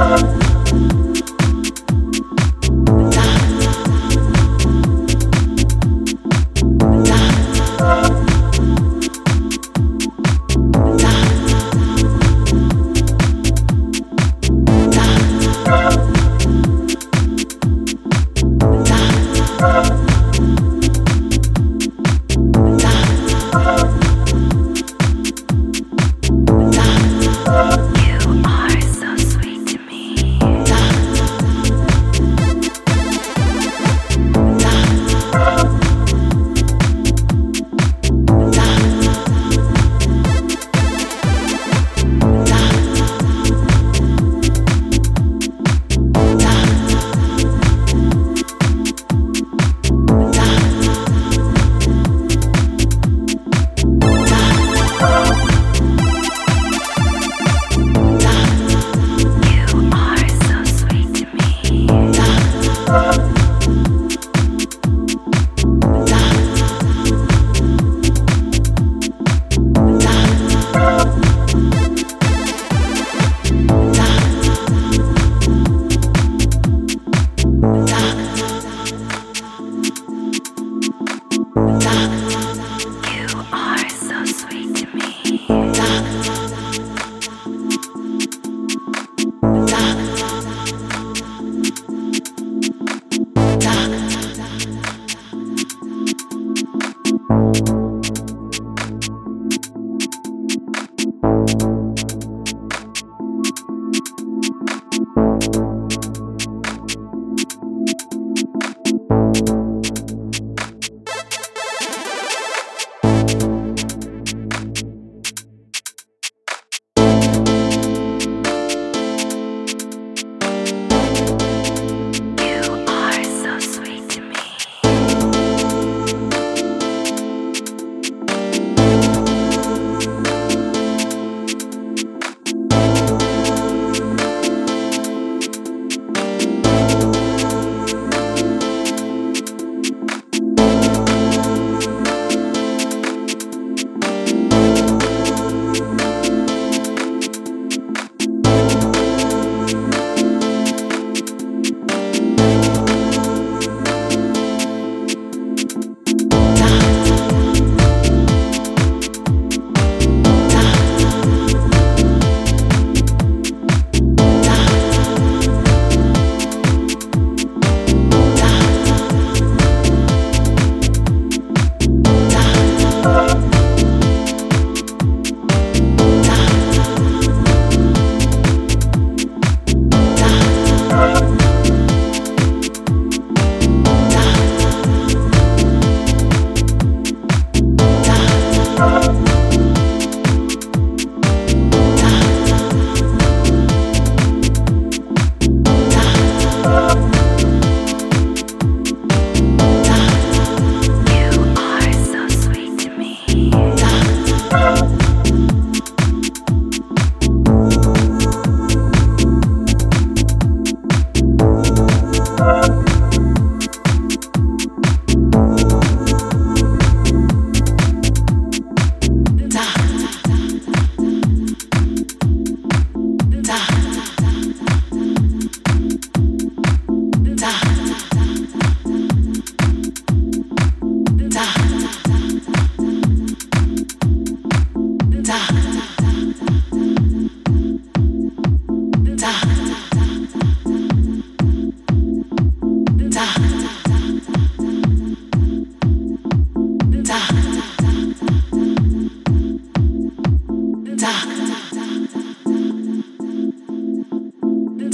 Oh.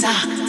자.